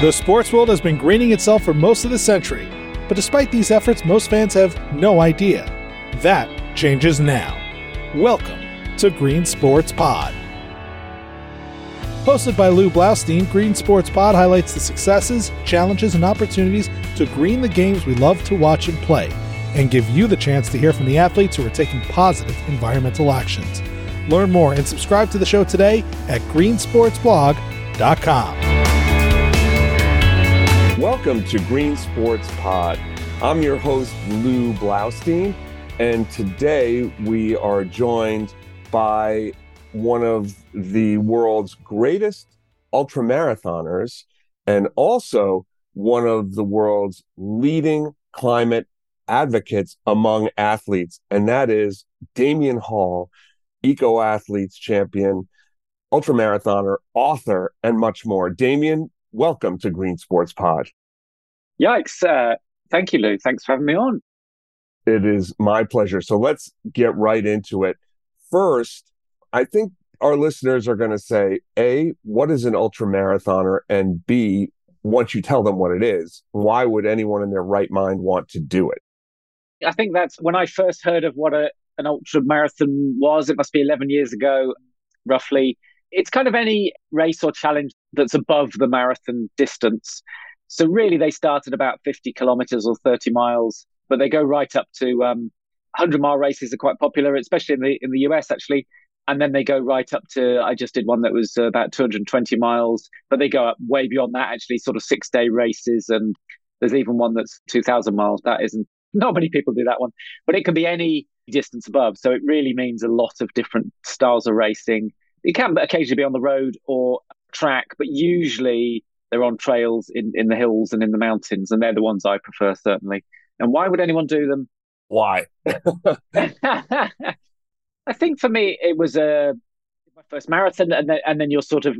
The sports world has been greening itself for most of the century, but despite these efforts, most fans have no idea. That changes now. Welcome to Green Sports Pod. Hosted by Lew Blaustein, Green Sports Pod highlights the successes, challenges, and opportunities to green the games we love to watch and play, and give you the chance to hear from the athletes who are taking positive environmental actions. Learn more and subscribe to the show today at greensportsblog.com. Welcome to Green Sports Pod. I'm your host, Lew Blaustein, and today we are joined by one of the world's greatest ultramarathoners and also one of the world's leading climate advocates among athletes, and that is Damian Hall, Eco Athletes champion, ultramarathoner, author, and much more. Damian, welcome to Green Sports Pod. Yikes. Uh, thank you, Lew. Thanks for having me on. It is my pleasure. So let's get right into it. First, I think our listeners are going to say, A, what is an ultramarathoner? And B, once you tell them what it is, why would anyone in their right mind want to do it? I think that's when I first heard of what a, an ultra marathon was. It must be 11 years ago, roughly. It's kind of any race or challenge that's above the marathon distance. So really, they start at about 50 kilometers or 30 miles, but they go right up to um, 100 mile races are quite popular, especially in the in the US actually. And then they go right up to I just did one that was about 220 miles, but they go up way beyond that actually, sort of six day races, and there's even one that's 2,000 miles. That isn't not many people do that one, but it can be any distance above. So it really means a lot of different styles of racing. It can occasionally be on the road or track, but usually they're on trails in, in the hills and in the mountains, and they're the ones I prefer, certainly. And why would anyone do them? Why? I think for me, it was a uh, my first marathon, and then, and then you're sort of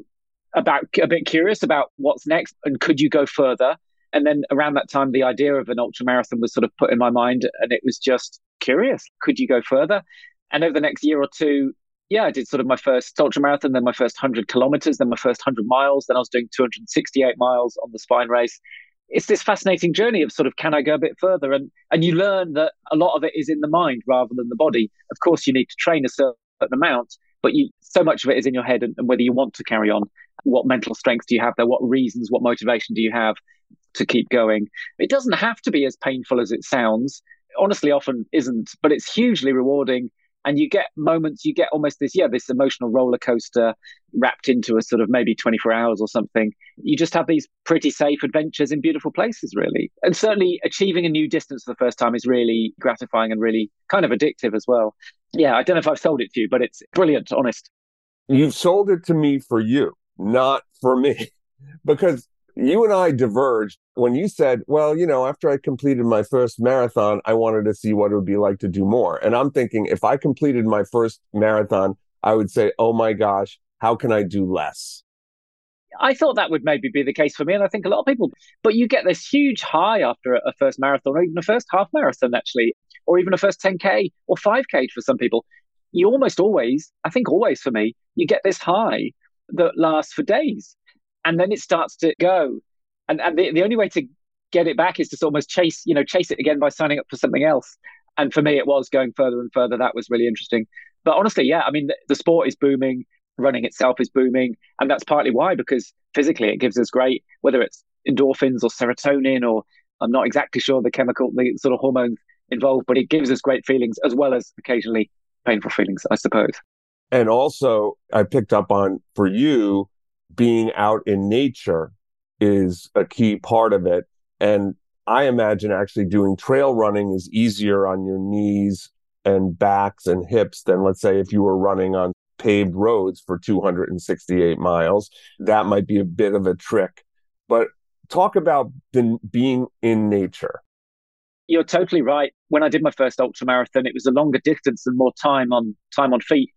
about a bit curious about what's next, and could you go further? And then around that time, the idea of an ultra marathon was sort of put in my mind, and it was just curious. Could you go further? And over the next year or two, yeah, I did sort of my first ultra marathon, then my first 100 kilometers, then my first 100 miles. Then I was doing 268 miles on the spine race. It's this fascinating journey of sort of can I go a bit further? And, and you learn that a lot of it is in the mind rather than the body. Of course, you need to train a certain amount, but you, so much of it is in your head and, and whether you want to carry on. What mental strength do you have there? What reasons, what motivation do you have to keep going? It doesn't have to be as painful as it sounds honestly often isn't, but it's hugely rewarding and you get moments you get almost this yeah this emotional roller coaster wrapped into a sort of maybe 24 hours or something. You just have these pretty safe adventures in beautiful places really. And certainly achieving a new distance for the first time is really gratifying and really kind of addictive as well. Yeah i don't know if i've sold it to you but it's brilliant honest. You've sold it to me for you not for me. Because you and I diverged when you said, well, you know, after I completed my first marathon, I wanted to see what it would be like to do more. And I'm thinking if I completed my first marathon, I would say, oh my gosh, how can I do less? I thought that would maybe be the case for me, and I think a lot of people. But you get this huge high after a, first marathon, or even a first half marathon, actually, or even a first 10K or 5K for some people. You almost always, I think always for me, you get this high that lasts for days and then it starts to go. And and the, the only way to get it back is to almost chase, you know, chase it again by signing up for something else. And for me, it was going further and further. That was really interesting. But honestly, yeah, I mean, the, the sport is booming, running itself is booming, and that's partly why because physically it gives us great, whether it's endorphins or serotonin or I'm not exactly sure the chemical, the sort of hormones involved, but it gives us great feelings as well as occasionally painful feelings, I suppose. And also, I picked up on for you being out in nature is a key part of it. And I imagine actually doing trail running is easier on your knees and backs and hips than, let's say, if you were running on paved roads for 268 miles. That might be a bit of a trick. But talk about the, being in nature. You're totally right. When I did my first ultra marathon, it was a longer distance and more time on time on feet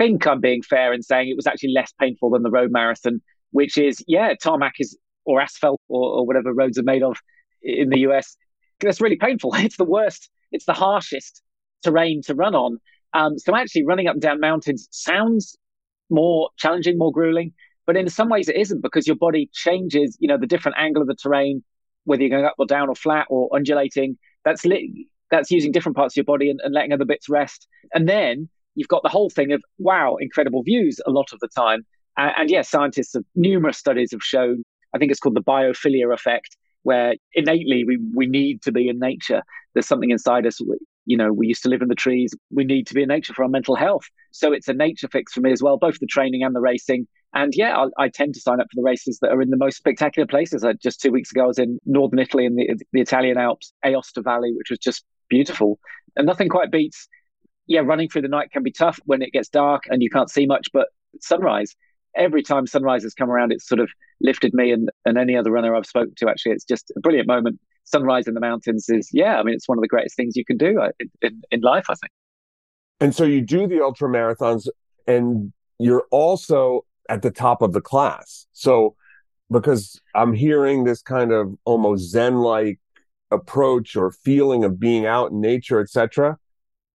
think I'm being fair in saying it was actually less painful than the road marathon, which is, yeah, tarmac is, or asphalt or, or whatever roads are made of in the US. That's really painful. It's the worst, it's the harshest terrain to run on. Um, so actually running up and down mountains sounds more challenging, more grueling, But in some ways, it isn't because your body changes, you know, the different angle of the terrain, whether you're going up or down or flat or undulating. That's li- that's using different parts of your body and, and letting other bits rest. And then you've got the whole thing of wow, incredible views a lot of the time. And, and yes, scientists have numerous studies have shown. I think it's called the biophilia effect, where innately we we need to be in nature. There's something inside us. You know, we used to live in the trees. We need to be in nature for our mental health. So it's a nature fix for me as well, both the training and the racing. And yeah, I, I, tend to sign up for the races that are in the most spectacular places. I, just two weeks ago, I was in northern Italy in the, the Italian Alps, Aosta Valley, which was just beautiful. And nothing quite beats, yeah, running through the night can be tough when it gets dark and you can't see much, but sunrise, every time sunrise has come around, it's sort of lifted me and, and any other runner I've spoken to. Actually, it's just a brilliant moment. Sunrise in the mountains is, yeah, I mean, it's one of the greatest things you can do uh, in, in, in life, I think. And so you do the ultra marathons and you're also at the top of the class. So, because I'm hearing this kind of almost Zen like approach or feeling of being out in nature, etc.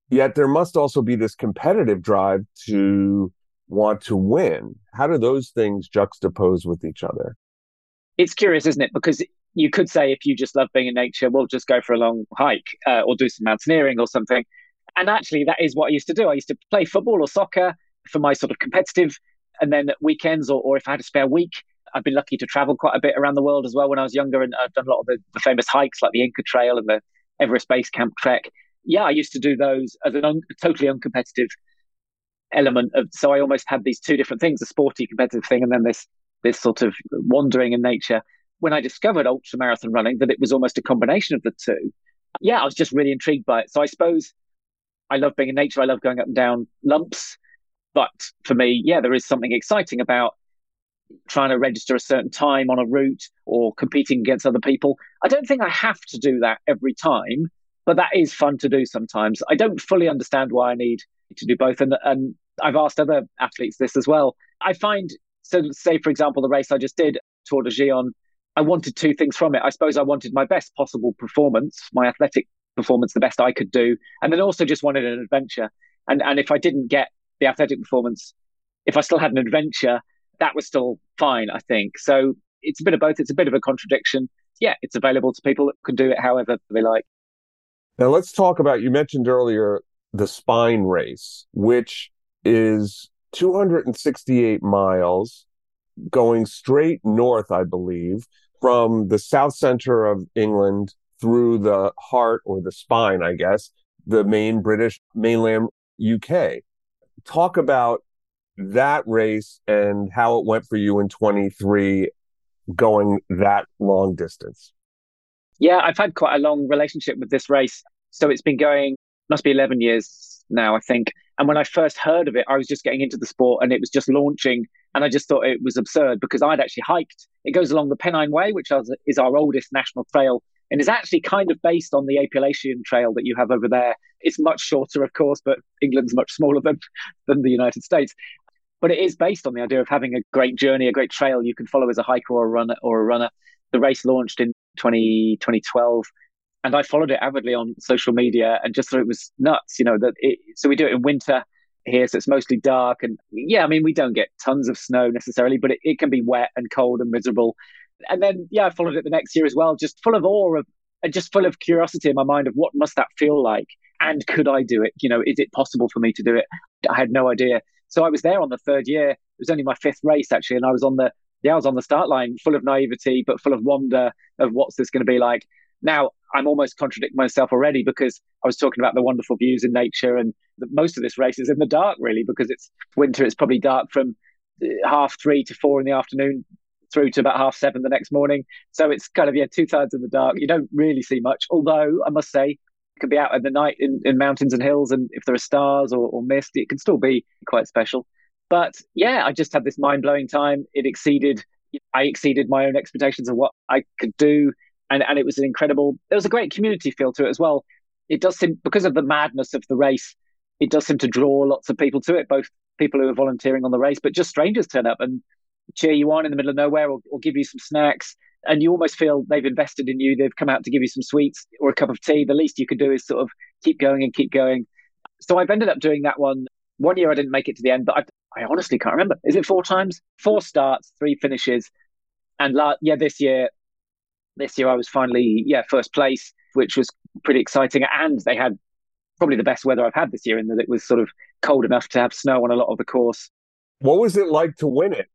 Yet there must also be this competitive drive to want to win. How do those things juxtapose with each other? It's curious, isn't it? Because you could say if you just love being in nature, we'll just go for a long hike uh, or do some mountaineering or something. And actually, that is what I used to do. I used to play football or soccer for my sort of competitive and then weekends, or, or if I had a spare week, I've been lucky to travel quite a bit around the world as well when I was younger, and I've done a lot of the, the famous hikes like the Inca Trail and the Everest Base Camp trek. Yeah, I used to do those as an un- totally uncompetitive element of. So I almost had these two different things: a sporty competitive thing, and then this this sort of wandering in nature. When I discovered ultra marathon running, that it was almost a combination of the two. Yeah, I was just really intrigued by it. So I suppose I love being in nature. I love going up and down lumps. But for me, yeah, there is something exciting about trying to register a certain time on a route or competing against other people. I don't think I have to do that every time, but that is fun to do sometimes. I don't fully understand why I need to do both. And, and I've asked other athletes this as well. I find, so say, for example, the race I just did, Tor des Géants, I wanted two things from it. I suppose I wanted my best possible performance, my athletic performance, the best I could do, and then also just wanted an adventure. And and if I didn't get the athletic performance, if I still had an adventure, that was still fine, I think. So it's a bit of both. It's a bit of a contradiction. Yeah, it's available to people that can do it however they like. Now let's talk about you mentioned earlier the spine race, which is 268 miles going straight north, I believe, from the south center of England through the heart or the spine, I guess, the main British mainland UK. Talk about that race and how it went for you in 23 going that long distance. Yeah, I've had quite a long relationship with this race. So it's been going, must be 11 years now, I think. And when I first heard of it, I was just getting into the sport and it was just launching. And I just thought it was absurd because I'd actually hiked. It goes along the Pennine Way, which is our oldest national trail and is actually kind of based on the Appalachian Trail that you have over there. It's much shorter, of course, but England's much smaller than, than the United States. But it is based on the idea of having a great journey, a great trail you can follow as a hiker or a runner. Or a runner. The race launched in 20, 2012, and I followed it avidly on social media and just thought it was nuts. You know that. It, so we do it in winter here, so it's mostly dark, and yeah, I mean we don't get tons of snow necessarily, but it, it can be wet and cold and miserable. And then yeah, I followed it the next year as well, just full of awe of and just full of curiosity in my mind of what must that feel like and could I do it? You know, is it possible for me to do it? I had no idea. So I was there on the third year. It was only my fifth race actually, and I was on the yeah, I was on the start line, full of naivety, but full of wonder of what's this going to be like. Now I'm almost contradicting myself already because I was talking about the wonderful views in nature, and the, most of this race is in the dark, really, because it's winter. It's probably dark from uh, half three to four in the afternoon through to about half seven the next morning. So it's kind of yeah, two thirds in the dark. You don't really see much. Although I must say, it can be out in the night in, in mountains and hills, and if there are stars or, or mist, it can still be quite special. But yeah, I just had this mind blowing time. It exceeded, I exceeded my own expectations of what I could do, and and it was an incredible. There was a great community feel to it as well. It does seem because of the madness of the race, it does seem to draw lots of people to it, both people who are volunteering on the race, but just strangers turn up and cheer you on in the middle of nowhere or, or give you some snacks and you almost feel they've invested in you. They've come out to give you some sweets or a cup of tea. The least you could do is sort of keep going and keep going. So I've ended up doing that one. One year I didn't make it to the end, but I've, I honestly can't remember. Is it four times? Four starts, three finishes. And la- yeah, this year, this year I was finally, yeah, first place, which was pretty exciting. And they had probably the best weather I've had this year in that it was sort of cold enough to have snow on a lot of the course. What was it like to win it?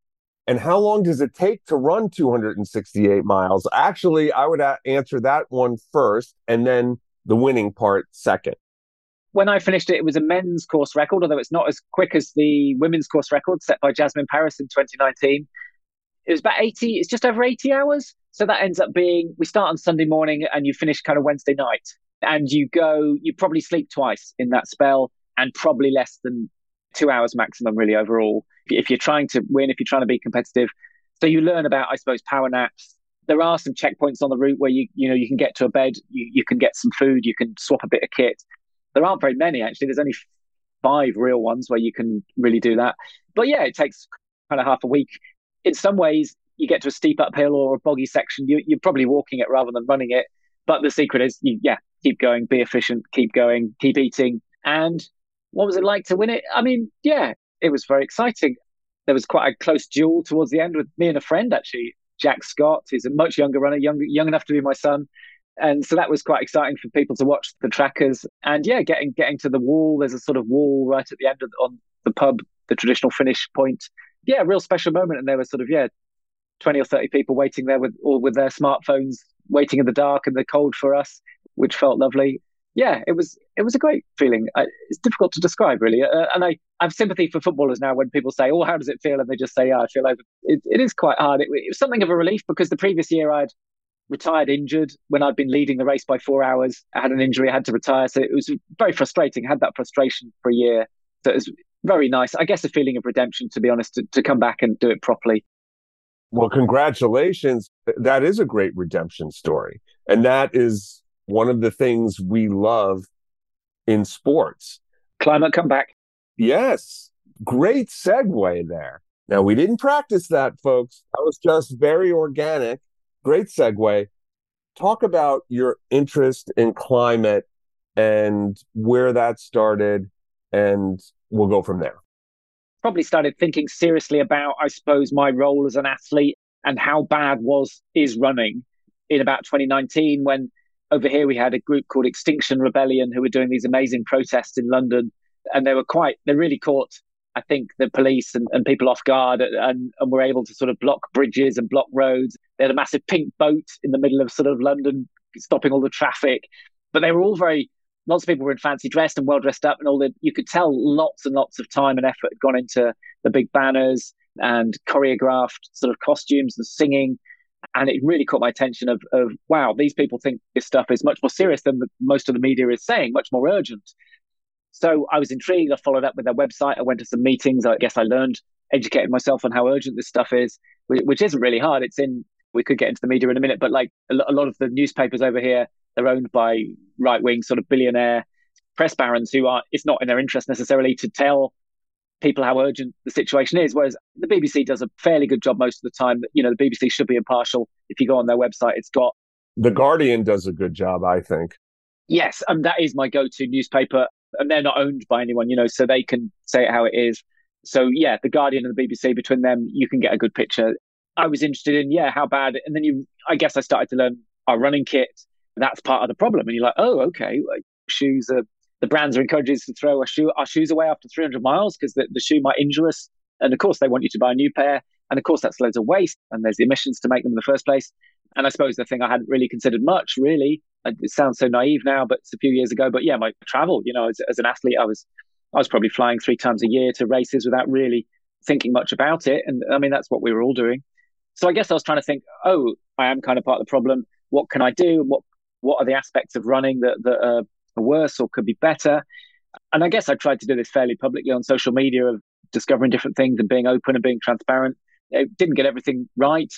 And how long does it take to run 268 miles? Actually, I would a- answer that one first and then the winning part second. When I finished it, it was a men's course record, although it's not as quick as the women's course record set by Jasmin Paris in 2019. It was about 80, it's just over 80 hours. So that ends up being we start on Sunday morning and you finish kind of Wednesday night. And you go, you probably sleep twice in that spell and probably less than two hours maximum, really, overall. If you're trying to win, if you're trying to be competitive. So you learn about, I suppose, power naps. There are some checkpoints on the route where you, you know, you can get to a bed, you, you can get some food, you can swap a bit of kit. There aren't very many, actually. There's only five real ones where you can really do that. But yeah, it takes kind of half a week. In some ways, you get to a steep uphill or a boggy section, you, you're probably walking it rather than running it. But the secret is, you, yeah, keep going, be efficient, keep going, keep eating. And what was it like to win it? I mean, yeah, it was very exciting. There was quite a close duel towards the end with me and a friend, actually, Jack Scott, who's a much younger runner, young, young enough to be my son. And so that was quite exciting for people to watch the trackers. And yeah, getting getting to the wall. There's a sort of wall right at the end of on the pub, the traditional finish point. Yeah, real special moment. And there were sort of yeah, twenty or thirty people waiting there with all with their smartphones, waiting in the dark and the cold for us, which felt lovely yeah, it was it was a great feeling. I, it's difficult to describe, really. Uh, and I, I have sympathy for footballers now when people say, "Oh, how does it feel?" and they just say, "Yeah, I feel over." It, it is quite hard. It, it, was something of a relief because the previous year I'd retired injured when I'd been leading the race by four hours. I had an injury, I had to retire, so it was very frustrating. I had that frustration for a year. So it was very nice. I guess a feeling of redemption, to be honest, to, to come back and do it properly. Well, congratulations. That is a great redemption story. And that is one of the things we love in sports. Climate comeback. Yes. Great segue there. Now, we didn't practice that, folks. That was just very organic. Great segue. Talk about your interest in climate and where that started, and we'll go from there. Probably started thinking seriously about, I suppose, my role as an athlete and how bad was is running in about 2019 when over here we had a group called Extinction Rebellion who were doing these amazing protests in London, and they were quite they really caught I think the police and, and people off guard and, and were able to sort of block bridges and block roads. They had a massive pink boat in the middle of sort of London stopping all the traffic. But they were all very lots of people were in fancy dressed and well dressed up and all the you could tell lots and lots of time and effort had gone into the big banners and choreographed sort of costumes and singing and it really caught my attention of, of wow these people think this stuff is much more serious than the, most of the media is saying much more urgent so i was intrigued i followed up with their website i went to some meetings i guess i learned educated myself on how urgent this stuff is which isn't really hard it's in we could get into the media in a minute but like a lot of the newspapers over here they're owned by right wing sort of billionaire press barons who are it's not in their interest necessarily to tell people how urgent the situation is. Whereas the BBC does a fairly good job most of the time. You know, the BBC should be impartial. If you go on their website, it's got. The Guardian does a good job, I think. Yes, and that is my go-to newspaper, and they're not owned by anyone, you know, so they can say it how it is. So yeah, the Guardian and the BBC, between them, you can get a good picture. I was interested in yeah, how bad, and then you, I guess, I started to learn our running kit. That's part of the problem, and you're like, oh, okay, shoes are the brands are encouraging us to throw our, shoe, our shoes away after 300 miles because the, the shoe might injure us. And of course, they want you to buy a new pair. And of course, that's loads of waste. And there's the emissions to make them in the first place. And I suppose the thing I hadn't really considered much, really, it sounds so naive now, but it's a few years ago. But yeah, my travel, you know, as, as an athlete, I was, I was probably flying three times a year to races without really thinking much about it. And I mean, that's what we were all doing. So I guess I was trying to think, oh, I am kind of part of the problem. What can I do? What what are the aspects of running that that are worse or could be better. And I guess I tried to do this fairly publicly on social media of discovering different things and being open and being transparent. It didn't get everything right.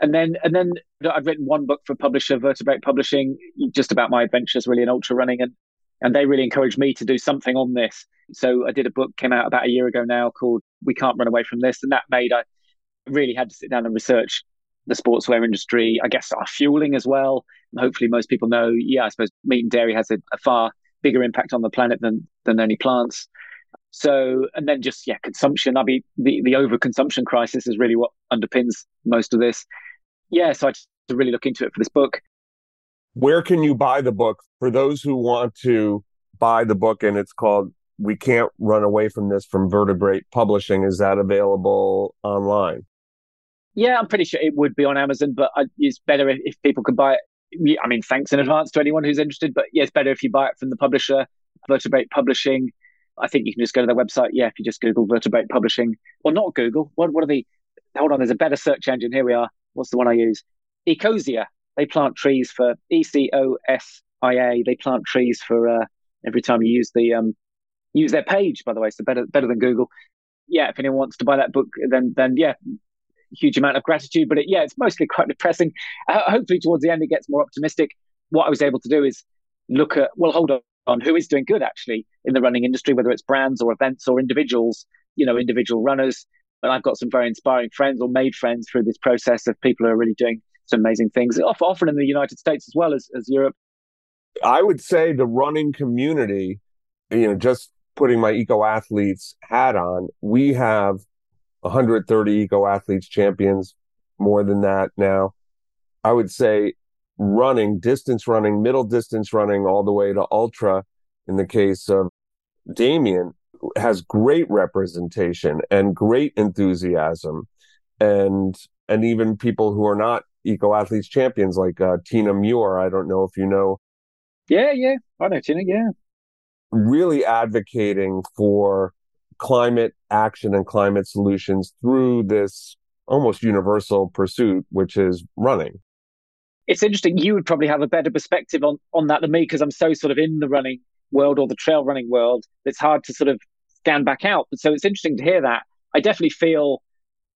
And then, and then I'd written one book for publisher, Vertebrate Publishing, just about my adventures really in ultra running. And, and they really encouraged me to do something on this. So I did a book, came out about a year ago now called We Can't Run Away from This. And that made, I really had to sit down and research the sportswear industry, I guess our fueling as well. Hopefully, most people know, yeah, I suppose meat and dairy has a, a, far bigger impact on the planet than than any plants. So, and then just, yeah, consumption. I mean, the, the overconsumption crisis is really what underpins most of this. Yeah, so I just to really look into it for this book. Where can you buy the book for those who want to buy the book? And it's called We Can't Run Away from This from Vertebrate Publishing. Is that available online? Yeah, I'm pretty sure it would be on Amazon, but it's better if, if people can buy it. I mean, thanks in advance to anyone who's interested, but yeah, it's better if you buy it from the publisher, Vertebrate Publishing. I think you can just go to their website. Yeah, if you just Google Vertebrate Publishing, or not Google. What what are the? Hold on, there's a better search engine. Here we are. What's the one I use? Ecosia. They plant trees for E C O S I A. They plant trees for uh, every time you use the um, use their page. By the way, so better better than Google. Yeah, if anyone wants to buy that book, then then yeah, huge amount of gratitude. But it, yeah, it's mostly quite depressing. Uh, hopefully, towards the end, it gets more optimistic. What I was able to do is look at well, hold on, who is doing good actually in the running industry, whether it's brands or events or individuals. You know, individual runners. And I've got some very inspiring friends or made friends through this process of people who are really doing some amazing things, often in the United States as well as, as Europe. I would say the running community, you know, just putting my eco athletes hat on, we have 130 eco athletes champions, more than that now. I would say running, distance running, middle distance running, all the way to ultra. In the case of Damian, has great representation and great enthusiasm, and and even people who are not eco athletes champions like uh, Tina Muir. I don't know if you know. Yeah, yeah, I know Tina. Yeah, really advocating for climate action and climate solutions through this almost universal pursuit, which is running. It's interesting. You would probably have a better perspective on, on that than me because I'm so sort of in the running world or the trail running world. It's hard to sort of stand back out. But so it's interesting to hear that. I definitely feel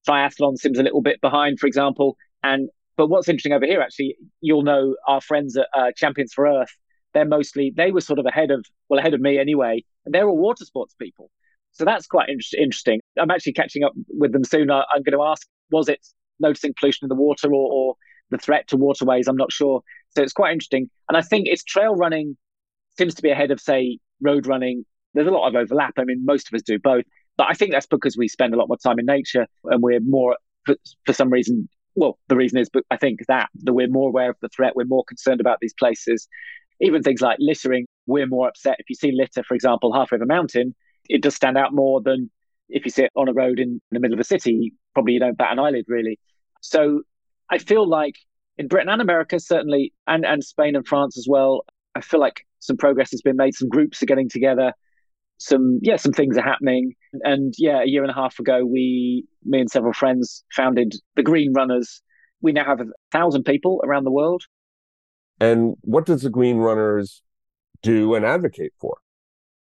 triathlon seems a little bit behind, for example. And but what's interesting over here, actually, you'll know our friends at uh, Champions for Earth. They're mostly they were sort of ahead of well ahead of me anyway, and they're all water sports people. So that's quite in- interesting. I'm actually catching up with them soon. I, am going to ask, was it noticing pollution in the water or, or the threat to waterways? I'm not sure. So it's quite interesting. And I think it's trail running seems to be ahead of, say, road running. There's a lot of overlap. I mean, most of us do both. But I think that's because we spend a lot more time in nature and we're more, for, for some reason, well, the reason is, but I think that, that we're more aware of the threat. We're more concerned about these places. Even things like littering, we're more upset. If you see litter, for example, halfway of a mountain, it does stand out more than if you sit on a road in the middle of a city. Probably you don't bat an eyelid, really. So I feel like in Britain and America, certainly, and, and Spain and France as well, I feel like some progress has been made. Some groups are getting together. Some, yeah, some things are happening. And yeah, a year and a half ago, we, me and several friends founded the Green Runners. We now have a thousand people around the world. And what does the Green Runners do and advocate for?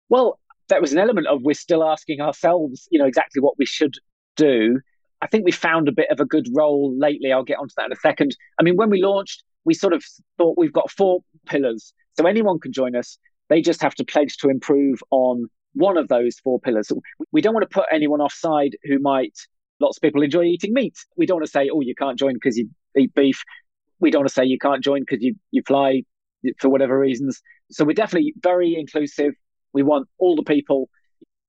Well, that was an element of we're still asking ourselves, you know, exactly what we should do. I think we found a bit of a good role lately. I'll get onto that in a second. I mean, when we launched, we sort of thought we've got four pillars. So anyone can join us. They just have to pledge to improve on one of those four pillars. We don't want to put anyone offside who might, lots of people enjoy eating meat. We don't want to say, oh, you can't join because you eat beef. We don't want to say you can't join because you, you fly for whatever reasons. So we're definitely very inclusive. We want all the people.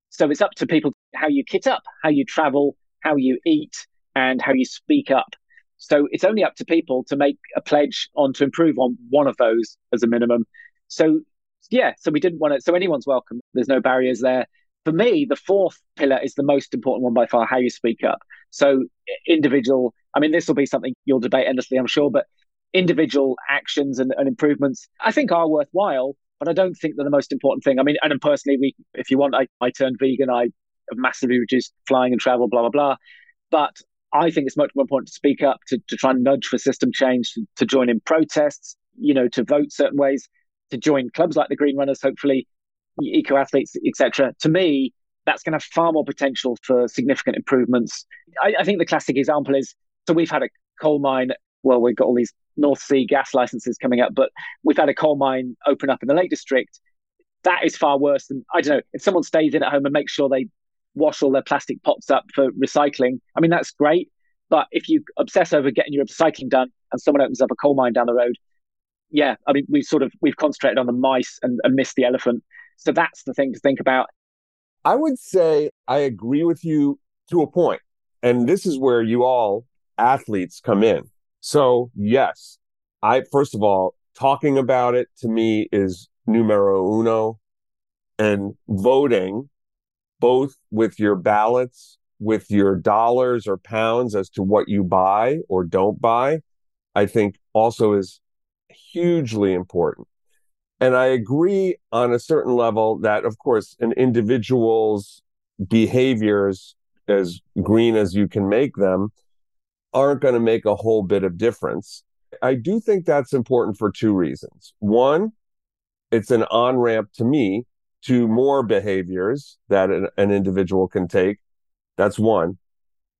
So it's up to people how you kit up, how you travel, how you eat, and how you speak up. So it's only up to people to make a pledge on to improve on one of those as a minimum. So yeah, so we didn't want to. So anyone's welcome. There's no barriers there. For me, the fourth pillar is the most important one by far: how you speak up. So individual. I mean, this will be something you'll debate endlessly, I'm sure, but individual actions and, and improvements I think are worthwhile but I don't think they're the most important thing. I mean, and personally, we, if you want, I, I turned vegan. I massively reduced flying and travel, blah, blah, blah. But I think it's much more important to speak up, to, to try and nudge for system change, to, to join in protests, you know, to vote certain ways, to join clubs like the Green Runners, hopefully, eco athletes, etc. To me, that's going to have far more potential for significant improvements. I, I think the classic example is so we've had a coal mine well, we've got all these North Sea gas licenses coming up, but we've had a coal mine open up in the Lake District. That is far worse than, I don't know, if someone stays in at home and makes sure they wash all their plastic pots up for recycling, I mean, that's great. But if you obsess over getting your recycling done and someone opens up a coal mine down the road, yeah, I mean, we've sort of, we've concentrated on the mice and, and missed the elephant. So that's the thing to think about. I would say I agree with you to a point. And this is where you all athletes come in. So yes, I, first of all, talking about it to me is numero uno and voting both with your ballots, with your dollars or pounds as to what you buy or don't buy, I think also is hugely important. And I agree on a certain level that, of course, an individual's behaviors, as green as you can make them, aren't going to make a whole bit of difference. I do think that's important for two reasons. One, it's an on ramp to me to more behaviors that an, an individual can take. That's one.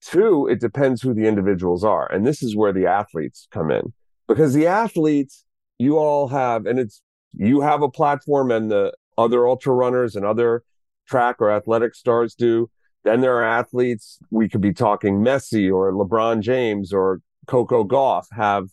Two, it depends who the individuals are. And this is where the athletes come in because the athletes, you all have, and it's, you have a platform and the other ultra runners and other track or athletic stars do. Then there are athletes, we could be talking Messi or LeBron James or Coco Gauff have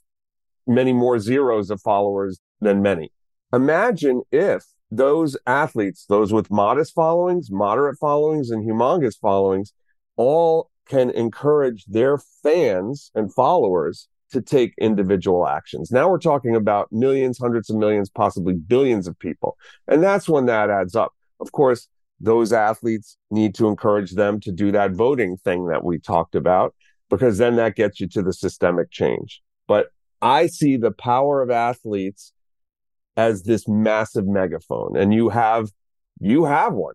many more zeros of followers than many. Imagine if those athletes, those with modest followings, moderate followings, and humongous followings, all can encourage their fans and followers to take individual actions. Now we're talking about millions, hundreds of millions, possibly billions of people. And that's when that adds up. Of course, those athletes need to encourage them to do that voting thing that we talked about, because then that gets you to the systemic change. But I see the power of athletes as this massive megaphone and you have you have one.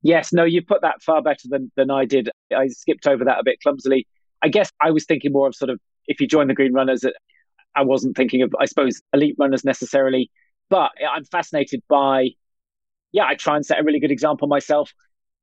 Yes no you put that far better than than i did. I skipped over that a bit clumsily. I guess i was thinking more of sort of if you join the green runners i wasn't thinking of i suppose elite runners necessarily but i'm fascinated by yeah i try and set a really good example myself.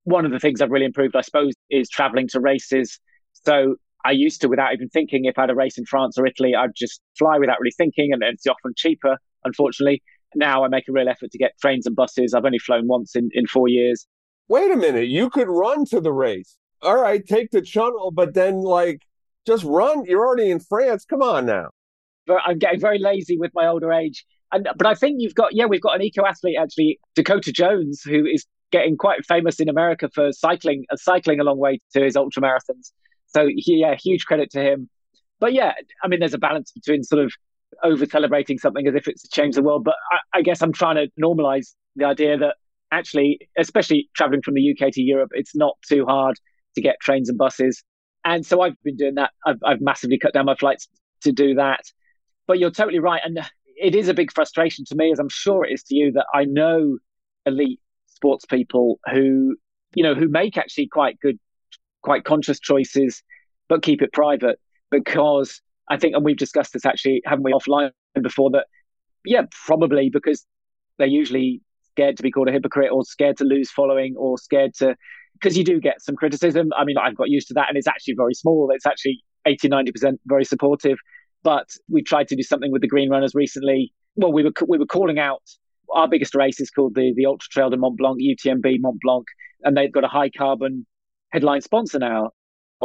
One of the things i've really improved i suppose is traveling to races. So I used to, without even thinking, if I had a race in France or Italy, I'd just fly without really thinking, and it's often cheaper unfortunately. Now I make a real effort to get trains and buses. I've only flown once in, in four years. Wait a minute. You could run to the race. All right, take the channel, but then like just run. You're already in France. Come on now. But I'm getting very lazy with my older age. And but I think you've got yeah, we've got an eco athlete actually, Dakota Jones, who is getting quite famous in America for cycling, uh, cycling a long way to his ultra marathons. So yeah, huge credit to him. But yeah, I mean, there's a balance between sort of over celebrating something as if it's changed the world. But I, I guess I'm trying to normalize the idea that actually, especially traveling from the UK to Europe, it's not too hard to get trains and buses. And so I've been doing that. I've, I've massively cut down my flights to do that. But you're totally right. And it is a big frustration to me, as I'm sure it is to you, that I know elite sports people who, you know, who make actually quite good, quite conscious choices, but keep it private because I think, and we've discussed this actually, haven't we, offline before that? Yeah, probably because they're usually scared to be called a hypocrite or scared to lose following or scared to, because you do get some criticism. I mean, I've got used to that and it's actually very small. It's actually 80, 90% very supportive. But we tried to do something with the Green Runners recently. Well, we were we were calling out our biggest race is called the the Ultra Trail de Mont Blanc, UTMB Mont Blanc, and they've got a high carbon headline sponsor now.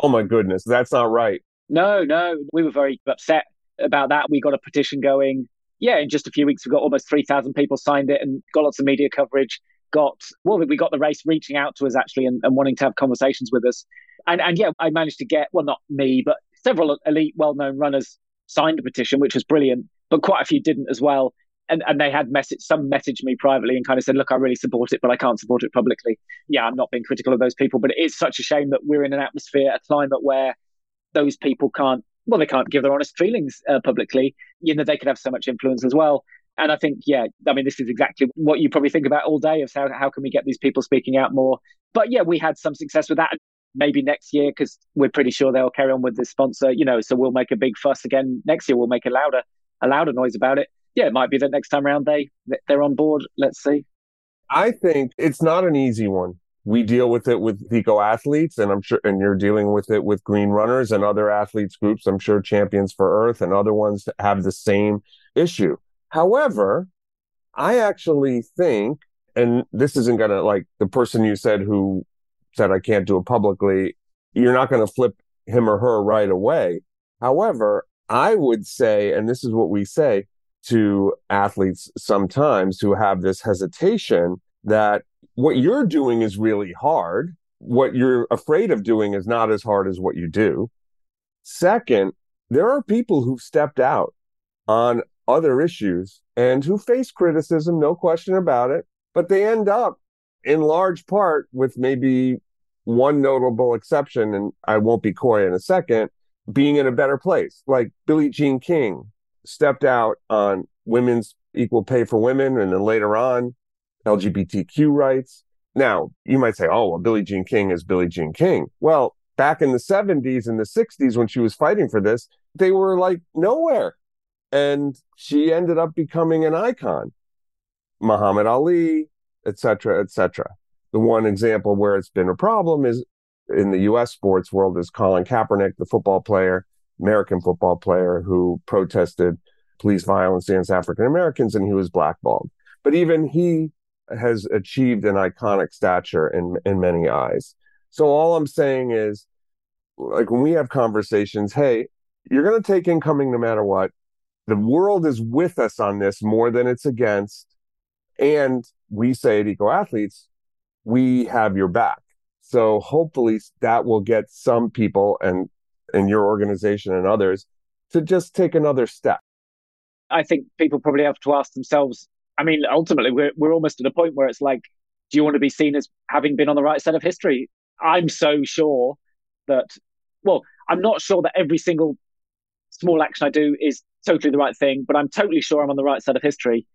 Oh my goodness, that's not right. No, no, we were very upset about that. We got a petition going. Yeah, in just a few weeks, we got almost 3,000 people signed it and got lots of media coverage. Got, well, we got the race reaching out to us actually and, and wanting to have conversations with us. And, and yeah, I managed to get, well, not me, but several elite, well known runners signed a petition, which was brilliant, but quite a few didn't as well. And, and they had message some messaged me privately and kind of said, look, I really support it, but I can't support it publicly. Yeah, I'm not being critical of those people, but it is such a shame that we're in an atmosphere, a climate where those people can't well they can't give their honest feelings uh, publicly you know they could have so much influence as well. And i think yeah i mean this is exactly what you probably think about all day of how, how can we get these people speaking out more. But yeah we had some success with that. Maybe next year because we're pretty sure they'll carry on with this sponsor you know so we'll make a big fuss again next year. We'll make a louder a louder noise about it. Yeah it might be that next time around they they're on board. Let's see. I think it's not an easy one we deal with it with eco athletes and I'm sure, and you're dealing with it with green runners and other athletes groups. I'm sure champions for earth and other ones have the same issue. However, I actually think, and this isn't going to like the person you said who said, I can't do it publicly. You're not going to flip him or her right away. However, I would say, and this is what we say to athletes sometimes who have this hesitation that what you're doing is really hard. What you're afraid of doing is not as hard as what you do. Second, there are people who've stepped out on other issues and who face criticism, no question about it, but they end up in large part with maybe one notable exception, and I won't be coy in a second, being in a better place. Like Billie Jean King stepped out on women's equal pay for women, and then later on, LGBTQ rights. Now, you might say, oh, well, Billie Jean King is Billie Jean King. Well, back in the 70s and the 60s, when she was fighting for this, they were like nowhere. And she ended up becoming an icon. Muhammad Ali, et cetera, et cetera. The one example where it's been a problem is in the US sports world is Colin Kaepernick, the football player, American football player who protested police violence against African Americans and he was blackballed. But even he has achieved an iconic stature in in many eyes. So all I'm saying is like when we have conversations, hey, you're going to take incoming no matter what. The world is with us on this more than it's against. And we say at Eco Athletes, we have your back. So hopefully that will get some people and in your organization and others to just take another step. I think people probably have to ask themselves. I mean, ultimately, we're we're almost at a point where it's like, do you want to be seen as having been on the right side of history? I'm so sure that, well, I'm not sure that every single small action I do is totally the right thing, but I'm totally sure I'm on the right side of history.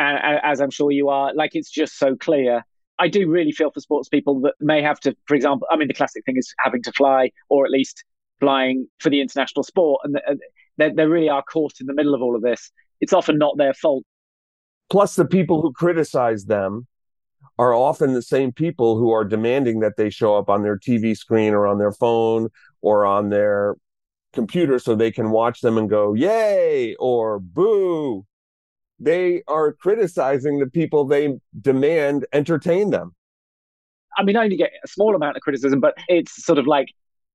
As I'm sure you are, like it's just so clear. I do really feel for sports people that may have to, for example, I mean, the classic thing is having to fly or at least flying for the international sport. And they, they really are caught in the middle of all of this. It's often not their fault. Plus, the people who criticize them are often the same people who are demanding that they show up on their TV screen or on their phone or on their computer so they can watch them and go, yay, or boo. They are criticizing the people they demand entertain them. I mean, I only get a small amount of criticism, but it's sort of like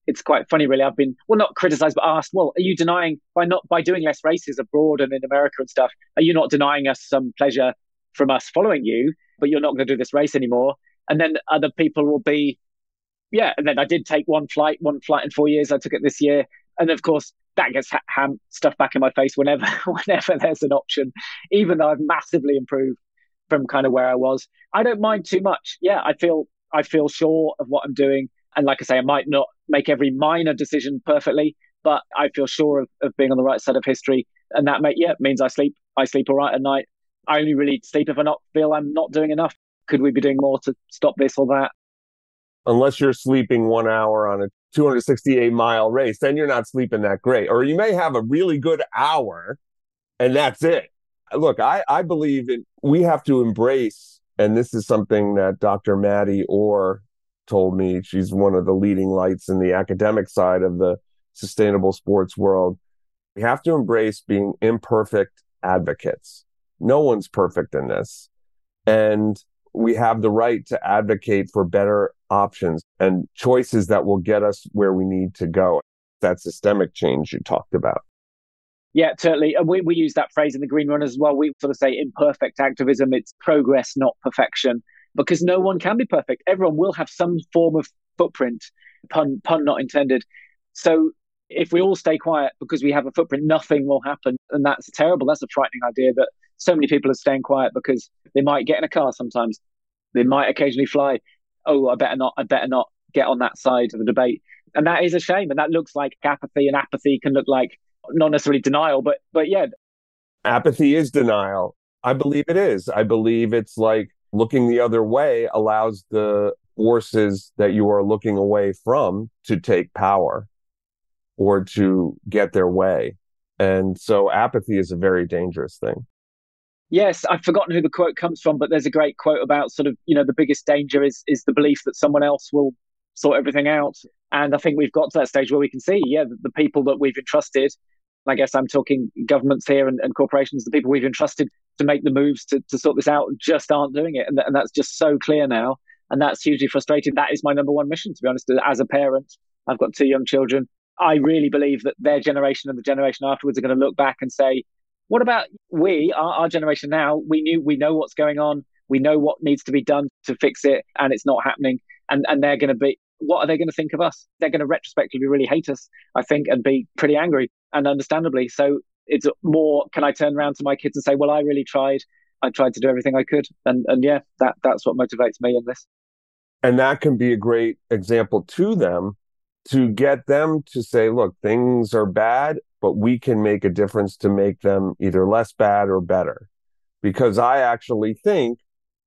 it's quite funny, really. I've been well, not criticized, but asked, well, are you denying by not by doing less races abroad and in America and stuff? Are you not denying us some pleasure from us following you? But you're not going to do this race anymore. And then other people will be, yeah. And then I did take one flight, one flight in four years. I took it this year, and of course that gets ha- ham stuff back in my face whenever whenever there's an option. Even though I've massively improved from kind of where I was, I don't mind too much. Yeah, I feel I feel sure of what I'm doing. And like I say, I might not make every minor decision perfectly, but I feel sure of, of being on the right side of history. And that may, yeah, means I sleep. I sleep all right at night. I only really sleep if I not feel I'm not doing enough. Could we be doing more to stop this or that? Unless you're sleeping one hour on a 268 mile race, then you're not sleeping that great. Or you may have a really good hour and that's it. Look, I, I believe in, we have to embrace, and this is something that Dr. Maddie Orr told me she's one of the leading lights in the academic side of the sustainable sports world. We have to embrace being imperfect advocates. No one's perfect in this. And we have the right to advocate for better options and choices that will get us where we need to go. That systemic change you talked about. Yeah, totally. And we, we use that phrase in the Green Runners as well. We sort of say imperfect activism. It's progress, not perfection because no one can be perfect. Everyone will have some form of footprint, pun pun not intended. So if we all stay quiet because we have a footprint, nothing will happen, and that's terrible. That's a frightening idea that so many people are staying quiet because they might get in a car sometimes, they might occasionally fly. Oh, I better not. I better not get on that side of the debate, and that is a shame. And that looks like apathy, and apathy can look like not necessarily denial, but but yeah, apathy is denial. I believe it is. I believe it's like looking the other way allows the forces that you are looking away from to take power or to get their way. And so apathy is a very dangerous thing. Yes, I've forgotten who the quote comes from, but there's a great quote about sort of, you know, the biggest danger is is the belief that someone else will sort everything out. And I think we've got to that stage where we can see, yeah, the, the people that we've entrusted, I guess I'm talking governments here and, and corporations, the people we've entrusted to make the moves to, to sort this out just aren't doing it. And, th- and that's just so clear now. And that's hugely frustrating. That is my number one mission, to be honest, as a parent. I've got two young children. I really believe that their generation and the generation afterwards are going to look back and say, what about we, our, our generation now? We knew, we know what's going on. We know what needs to be done to fix it, and it's not happening. And and they're going to be. What are they going to think of us? They're going to retrospectively really hate us, I think, and be pretty angry, and understandably. So it's more. Can I turn around to my kids and say, "Well, I really tried. I tried to do everything I could," and and yeah, that that's what motivates me in this. And that can be a great example to them to get them to say, "Look, things are bad, but we can make a difference to make them either less bad or better." Because I actually think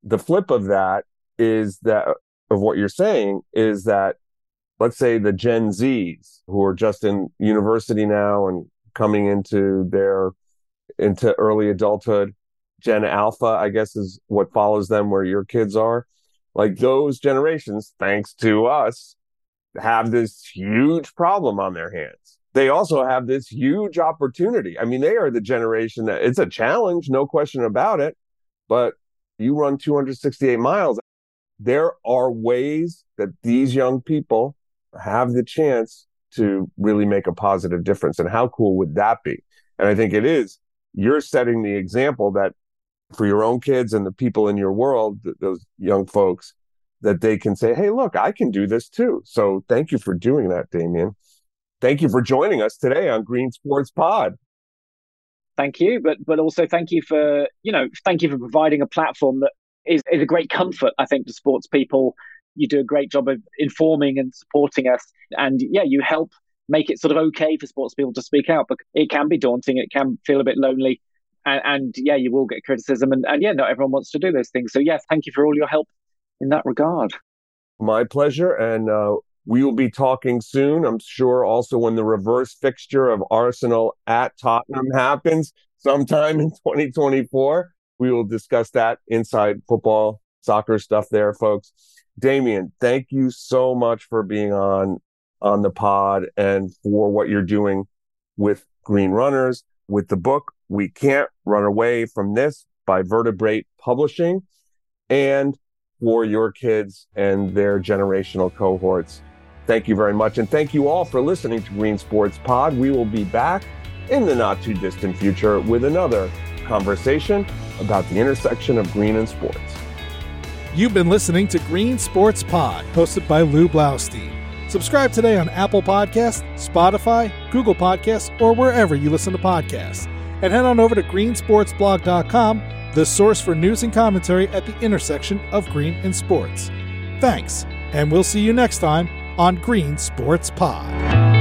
the flip of that is that of what you're saying is that let's say the Gen Zs who are just in university now and coming into their into early adulthood, Gen Alpha, I guess is what follows them where your kids are. Like those generations, thanks to us, have this huge problem on their hands. They also have this huge opportunity. I mean, they are the generation that it's a challenge, no question about it. But you run 268 miles. There are ways that these young people have the chance to really make a positive difference. And how cool would that be? And I think it is. You're setting the example that for your own kids and the people in your world, those young folks, that they can say, Hey, look, I can do this too. So thank you for doing that, Damian. Thank you for joining us today on Green Sports Pod thank you but but also thank you for you know thank you for providing a platform that is, is a great comfort i think to sports people you do a great job of informing and supporting us and yeah you help make it sort of okay for sports people to speak out but it can be daunting it can feel a bit lonely and, and yeah you will get criticism and, and yeah not everyone wants to do those things so yes thank you for all your help in that regard my pleasure and uh, we will be talking soon. I'm sure also when the reverse fixture of Arsenal at Tottenham happens sometime in 2024. We will discuss that inside football, soccer stuff there, folks. Damian, thank you so much for being on on the pod and for what you're doing with Green Runners, with the book We Can't Run Away from This by Vertebrate Publishing, and for your kids and their generational cohorts. Thank you very much. And thank you all for listening to Green Sports Pod. We will be back in the not too distant future with another conversation about the intersection of green and sports. You've been listening to Green Sports Pod, hosted by Lew Blaustein. Subscribe today on Apple Podcasts, Spotify, Google Podcasts, or wherever you listen to podcasts. And head on over to greensportsblog.com, the source for news and commentary at the intersection of green and sports. Thanks, and we'll see you next time on Green Sports Pod.